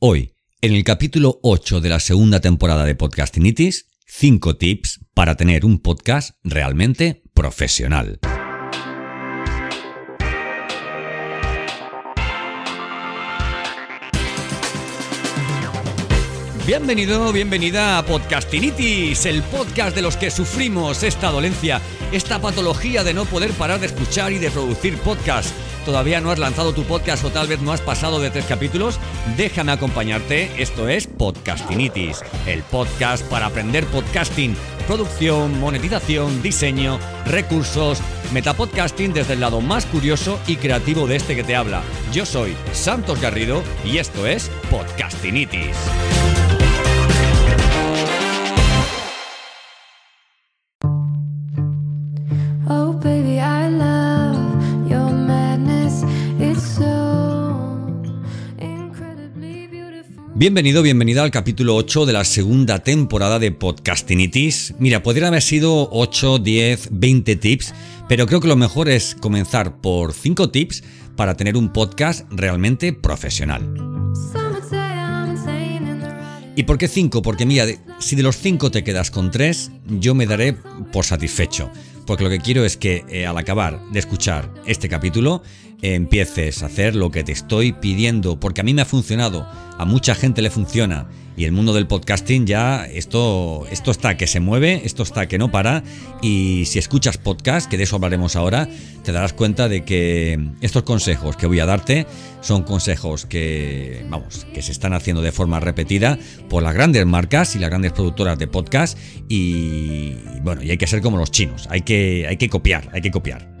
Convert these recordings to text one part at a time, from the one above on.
Hoy, en el capítulo 8 de la segunda temporada de Podcastinitis, 5 tips para tener un podcast realmente profesional. Bienvenido, bienvenida a Podcastinitis, el podcast de los que sufrimos esta dolencia, esta patología de no poder parar de escuchar y de producir podcasts todavía no has lanzado tu podcast o tal vez no has pasado de tres capítulos, déjame acompañarte. Esto es Podcastinitis, el podcast para aprender podcasting, producción, monetización, diseño, recursos, metapodcasting desde el lado más curioso y creativo de este que te habla. Yo soy Santos Garrido y esto es Podcastinitis. Bienvenido, bienvenida al capítulo 8 de la segunda temporada de Podcastinitis. Mira, podría haber sido 8, 10, 20 tips, pero creo que lo mejor es comenzar por 5 tips para tener un podcast realmente profesional. ¿Y por qué 5? Porque mira, si de los 5 te quedas con 3, yo me daré por satisfecho. Porque lo que quiero es que eh, al acabar de escuchar este capítulo empieces a hacer lo que te estoy pidiendo, porque a mí me ha funcionado, a mucha gente le funciona y el mundo del podcasting ya esto esto está que se mueve, esto está que no para y si escuchas podcast, que de eso hablaremos ahora, te darás cuenta de que estos consejos que voy a darte son consejos que vamos, que se están haciendo de forma repetida por las grandes marcas y las grandes productoras de podcast y bueno, y hay que ser como los chinos, hay que hay que copiar, hay que copiar.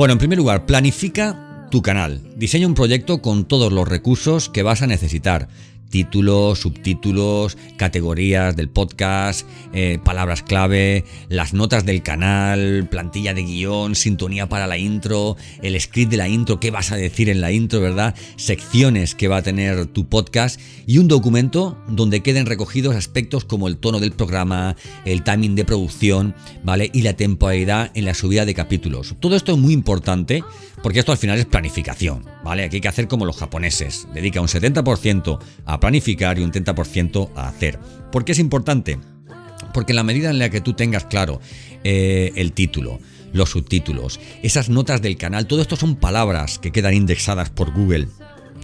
Bueno, en primer lugar, planifica tu canal. Diseña un proyecto con todos los recursos que vas a necesitar títulos, subtítulos, categorías del podcast, eh, palabras clave, las notas del canal, plantilla de guion, sintonía para la intro, el script de la intro, qué vas a decir en la intro, ¿verdad? Secciones que va a tener tu podcast y un documento donde queden recogidos aspectos como el tono del programa, el timing de producción, ¿vale? Y la temporalidad en la subida de capítulos. Todo esto es muy importante porque esto al final es planificación, ¿vale? Aquí hay que hacer como los japoneses, dedica un 70% a planificar y un 30% a hacer. ¿Por qué es importante? Porque en la medida en la que tú tengas claro eh, el título, los subtítulos, esas notas del canal, todo esto son palabras que quedan indexadas por Google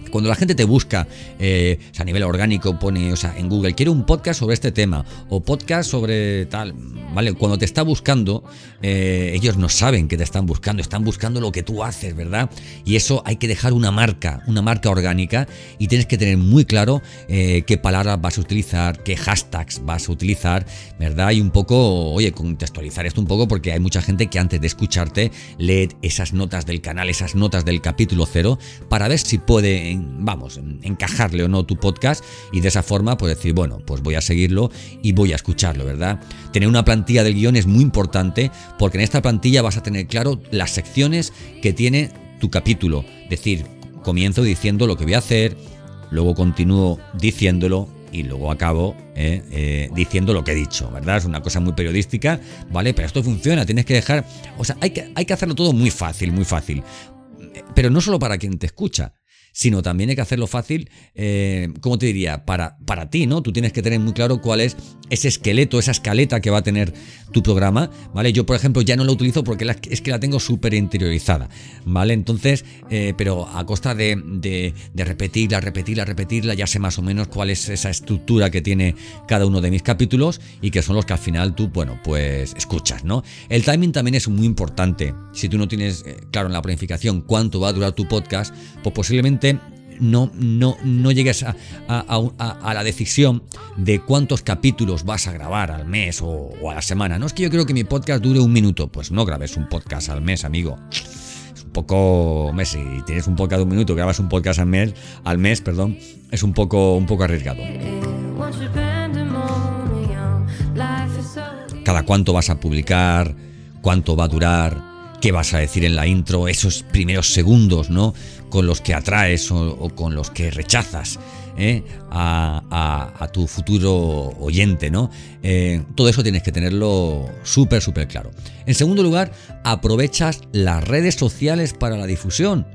cuando la gente te busca eh, a nivel orgánico, pone, o sea, en Google, quiero un podcast sobre este tema o podcast sobre tal, ¿vale? Cuando te está buscando, eh, ellos no saben que te están buscando, están buscando lo que tú haces, ¿verdad? Y eso hay que dejar una marca, una marca orgánica y tienes que tener muy claro eh, qué palabras vas a utilizar, qué hashtags vas a utilizar, ¿verdad? Y un poco, oye, contextualizar esto un poco porque hay mucha gente que antes de escucharte lee esas notas del canal, esas notas del capítulo cero para ver si puede vamos, encajarle o no tu podcast y de esa forma pues decir, bueno, pues voy a seguirlo y voy a escucharlo, ¿verdad? Tener una plantilla del guion es muy importante porque en esta plantilla vas a tener claro las secciones que tiene tu capítulo, es decir, comienzo diciendo lo que voy a hacer, luego continúo diciéndolo y luego acabo eh, eh, diciendo lo que he dicho, ¿verdad? Es una cosa muy periodística, ¿vale? Pero esto funciona, tienes que dejar, o sea, hay que, hay que hacerlo todo muy fácil, muy fácil. Pero no solo para quien te escucha, sino también hay que hacerlo fácil, eh, ¿cómo te diría? Para, para ti, ¿no? Tú tienes que tener muy claro cuál es ese esqueleto, esa escaleta que va a tener tu programa, ¿vale? Yo, por ejemplo, ya no lo utilizo porque es que la tengo súper interiorizada, ¿vale? Entonces, eh, pero a costa de, de, repetirla, repetirla, repetirla, ya sé más o menos cuál es esa estructura que tiene cada uno de mis capítulos y que son los que al final tú, bueno, pues escuchas, ¿no? El timing también es muy importante. Si tú no tienes eh, claro en la planificación cuánto va a durar tu podcast, pues posiblemente no, no, no llegues a, la decisión de cuántos capítulos vas a grabar al mes o, a la semana. No es que yo creo que mi podcast dure un minuto. Pues no grabes un podcast al mes, amigo. Es un poco. Si tienes un podcast de un minuto, grabas un podcast al mes, al mes perdón, es un poco, un poco arriesgado. Cada cuánto vas a publicar, cuánto va a durar, qué vas a decir en la intro, esos primeros segundos, ¿no? con los que atraes o, con los que rechazas. ¿eh? a, tu futuro oyente, ¿no? Eh, todo eso tienes que tenerlo súper, súper claro. En segundo lugar, aprovechas las redes sociales para la difusión.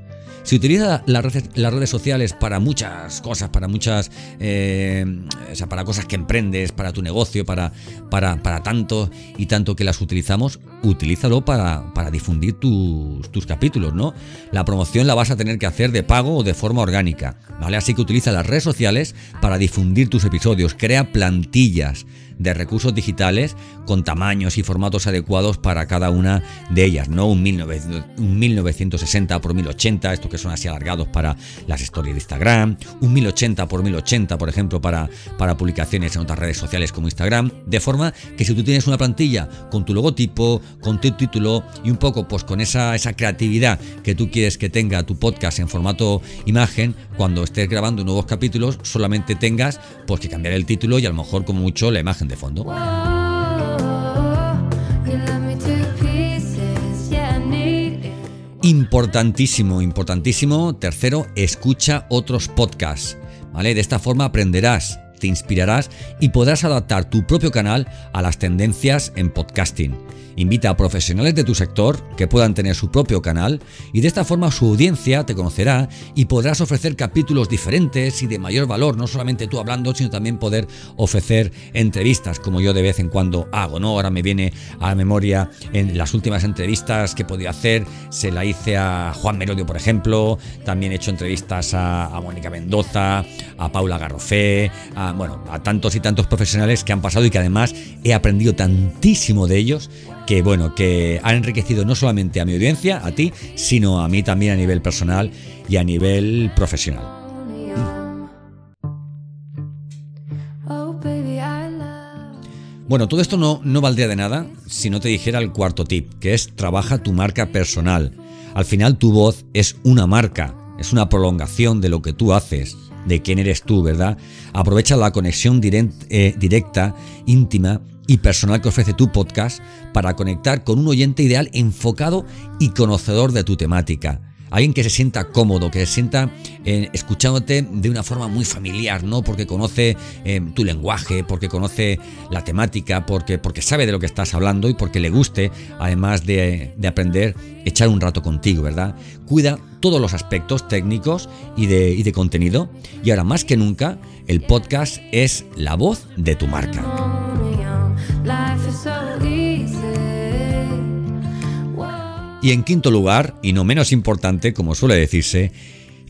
Si utilizas las redes, sociales para muchas cosas, para muchas, eh, o sea, para cosas que emprendes, para tu negocio, para, para, para tanto y tanto que las utilizamos, utilízalo para, para difundir tus, tus, capítulos, ¿no? La promoción la vas a tener que hacer de pago o de forma orgánica, ¿vale? Así que utiliza las redes sociales para difundir tus episodios, crea plantillas de recursos digitales con tamaños y formatos adecuados para cada una de ellas, no un, 1960 por 1080, estos que son así alargados para las stories de Instagram, un 1080 por 1080, por ejemplo, para, para publicaciones en otras redes sociales como Instagram, de forma que si tú tienes una plantilla con tu logotipo, con tu título y un poco pues con esa, esa creatividad que tú quieres que tenga tu podcast en formato imagen, cuando estés grabando nuevos capítulos, solamente tengas pues que cambiar el título y a lo mejor como mucho la imagen de fondo. Importantísimo, importantísimo. Tercero, escucha otros podcasts. ¿Vale? De esta forma aprenderás, te inspirarás y podrás adaptar tu propio canal a las tendencias en podcasting. Invita a profesionales de tu sector que puedan tener su propio canal y de esta forma su audiencia te conocerá y podrás ofrecer capítulos diferentes y de mayor valor, no solamente tú hablando, sino también poder ofrecer entrevistas como yo de vez en cuando hago, ¿no? Ahora me viene a la memoria en las últimas entrevistas que podía hacer, se la hice a Juan Merodio, por ejemplo, también he hecho entrevistas a, Mónica Mendoza, a Paula Garrofé, a, bueno, a tantos y tantos profesionales que han pasado y que además he aprendido tantísimo de ellos que bueno, que han enriquecido no solamente a mi audiencia, a ti, sino a mí también a nivel personal y a nivel profesional. Bueno, todo esto no, no valdría de nada si no te dijera el cuarto tip, que es trabaja tu marca personal. Al final tu voz es una marca, es una prolongación de lo que tú haces, de quién eres tú, ¿verdad? Aprovecha la conexión eh, directa, íntima y personal que ofrece tu podcast para conectar con un oyente ideal enfocado y conocedor de tu temática. Alguien que se sienta cómodo, que se sienta eh, escuchándote de una forma muy familiar, ¿no? Porque conoce eh, tu lenguaje, porque conoce la temática, porque, porque sabe de lo que estás hablando y porque le guste, además de, aprender, echar un rato contigo, ¿verdad? Cuida todos los aspectos técnicos y de, y de contenido. Y ahora más que nunca, el podcast es la voz de tu marca. Y en quinto lugar, y no menos importante, como suele decirse,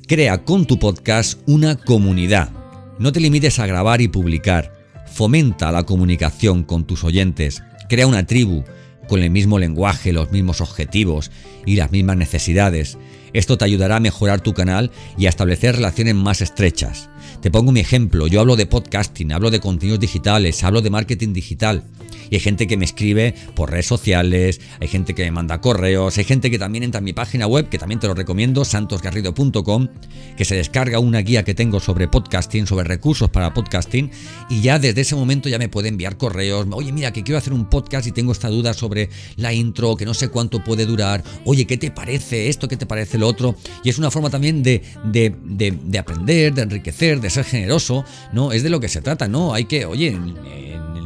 crea con tu podcast una comunidad. No te limites a grabar y publicar. Fomenta la comunicación con tus oyentes. Crea una tribu con el mismo lenguaje, los mismos objetivos y las mismas necesidades. Esto te ayudará a mejorar tu canal y a establecer relaciones más estrechas. Te pongo mi ejemplo, yo hablo de podcasting, hablo de contenidos digitales, hablo de marketing digital. Y hay gente que me escribe por redes sociales, hay gente que me manda correos, hay gente que también entra en mi página web, que también te lo recomiendo, santosgarrido.com, que se descarga una guía que tengo sobre podcasting, sobre recursos para podcasting, y ya desde ese momento ya me puede enviar correos, oye mira que quiero hacer un podcast y tengo esta duda sobre la intro, que no sé cuánto puede durar, oye, ¿qué te parece esto? ¿Qué te parece lo otro? Y es una forma también de, de, de, aprender, de enriquecer, de ser generoso, ¿no? Es de lo que se trata, ¿no? Hay que, oye,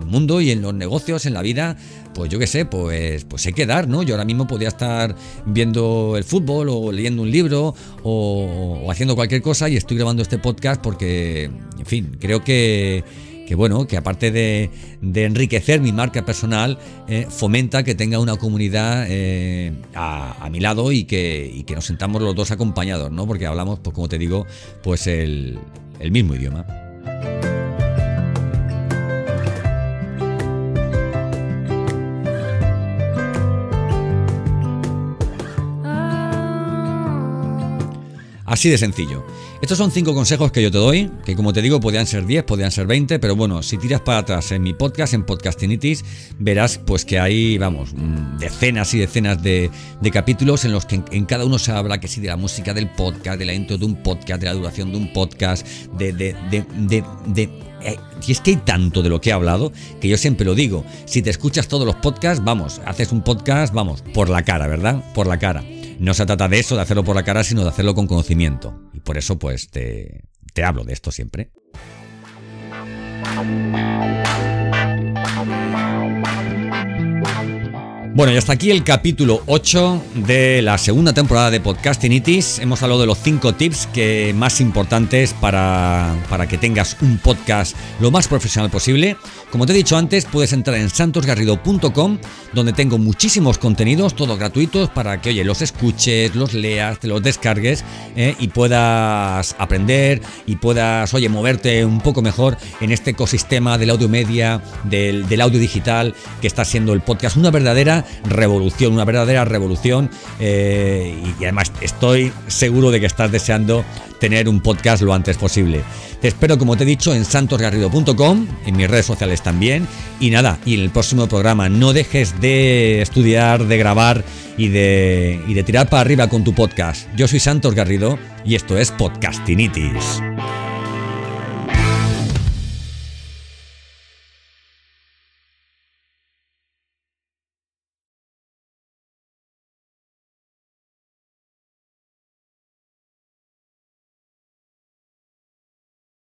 mundo y en los negocios, en la vida, pues yo qué sé, pues, pues hay que dar, ¿no? Yo ahora mismo podría estar viendo el fútbol o leyendo un libro o, haciendo cualquier cosa y estoy grabando este podcast porque, en fin, creo que que bueno, que aparte de, enriquecer mi marca personal, eh, fomenta que tenga una comunidad eh, a, mi lado y que, nos sentamos los dos acompañados, ¿no? Porque hablamos, pues como te digo, pues el mismo idioma. Así de sencillo. Estos son cinco consejos que yo te doy, que como te digo podrían ser 10, podrían ser 20, pero bueno, si tiras para atrás en mi podcast, en Podcastinitis, verás pues que hay, vamos, mm, decenas y decenas de, capítulos en los que en, cada uno se habla que sí de la música del podcast, de la intro de un podcast, de la duración de un podcast, de, de, de, de eh, y es que hay tanto de lo que he hablado que yo siempre lo digo. Si te escuchas todos los podcasts, vamos, haces un podcast, vamos, por la cara, ¿verdad? Por la cara no se trata de eso, de hacerlo por la cara, sino de hacerlo con conocimiento. Y por eso, pues, te, te hablo de esto siempre. Bueno, y hasta aquí el capítulo 8 de la segunda temporada de Podcastinitis. Hemos hablado de los 5 tips que más importantes para, para que tengas un podcast lo más profesional posible. Como te he dicho antes, puedes entrar en santosgarrido.com, donde tengo muchísimos contenidos, todos gratuitos, para que, oye, los escuches, los leas, te los descargues eh, y puedas aprender y puedas, oye, moverte un poco mejor en este ecosistema del audio media, del, del audio digital, que está siendo el podcast una verdadera revolución, una verdadera revolución. Eh, y, además estoy seguro de que estás deseando tener un podcast lo antes posible. Te espero, como te he dicho, en santosgarrido.com, en mis redes sociales también. Y nada, y en el próximo programa no dejes de estudiar, de grabar y de, y de tirar para arriba con tu podcast. Yo soy Santos Garrido y esto es Podcastinitis.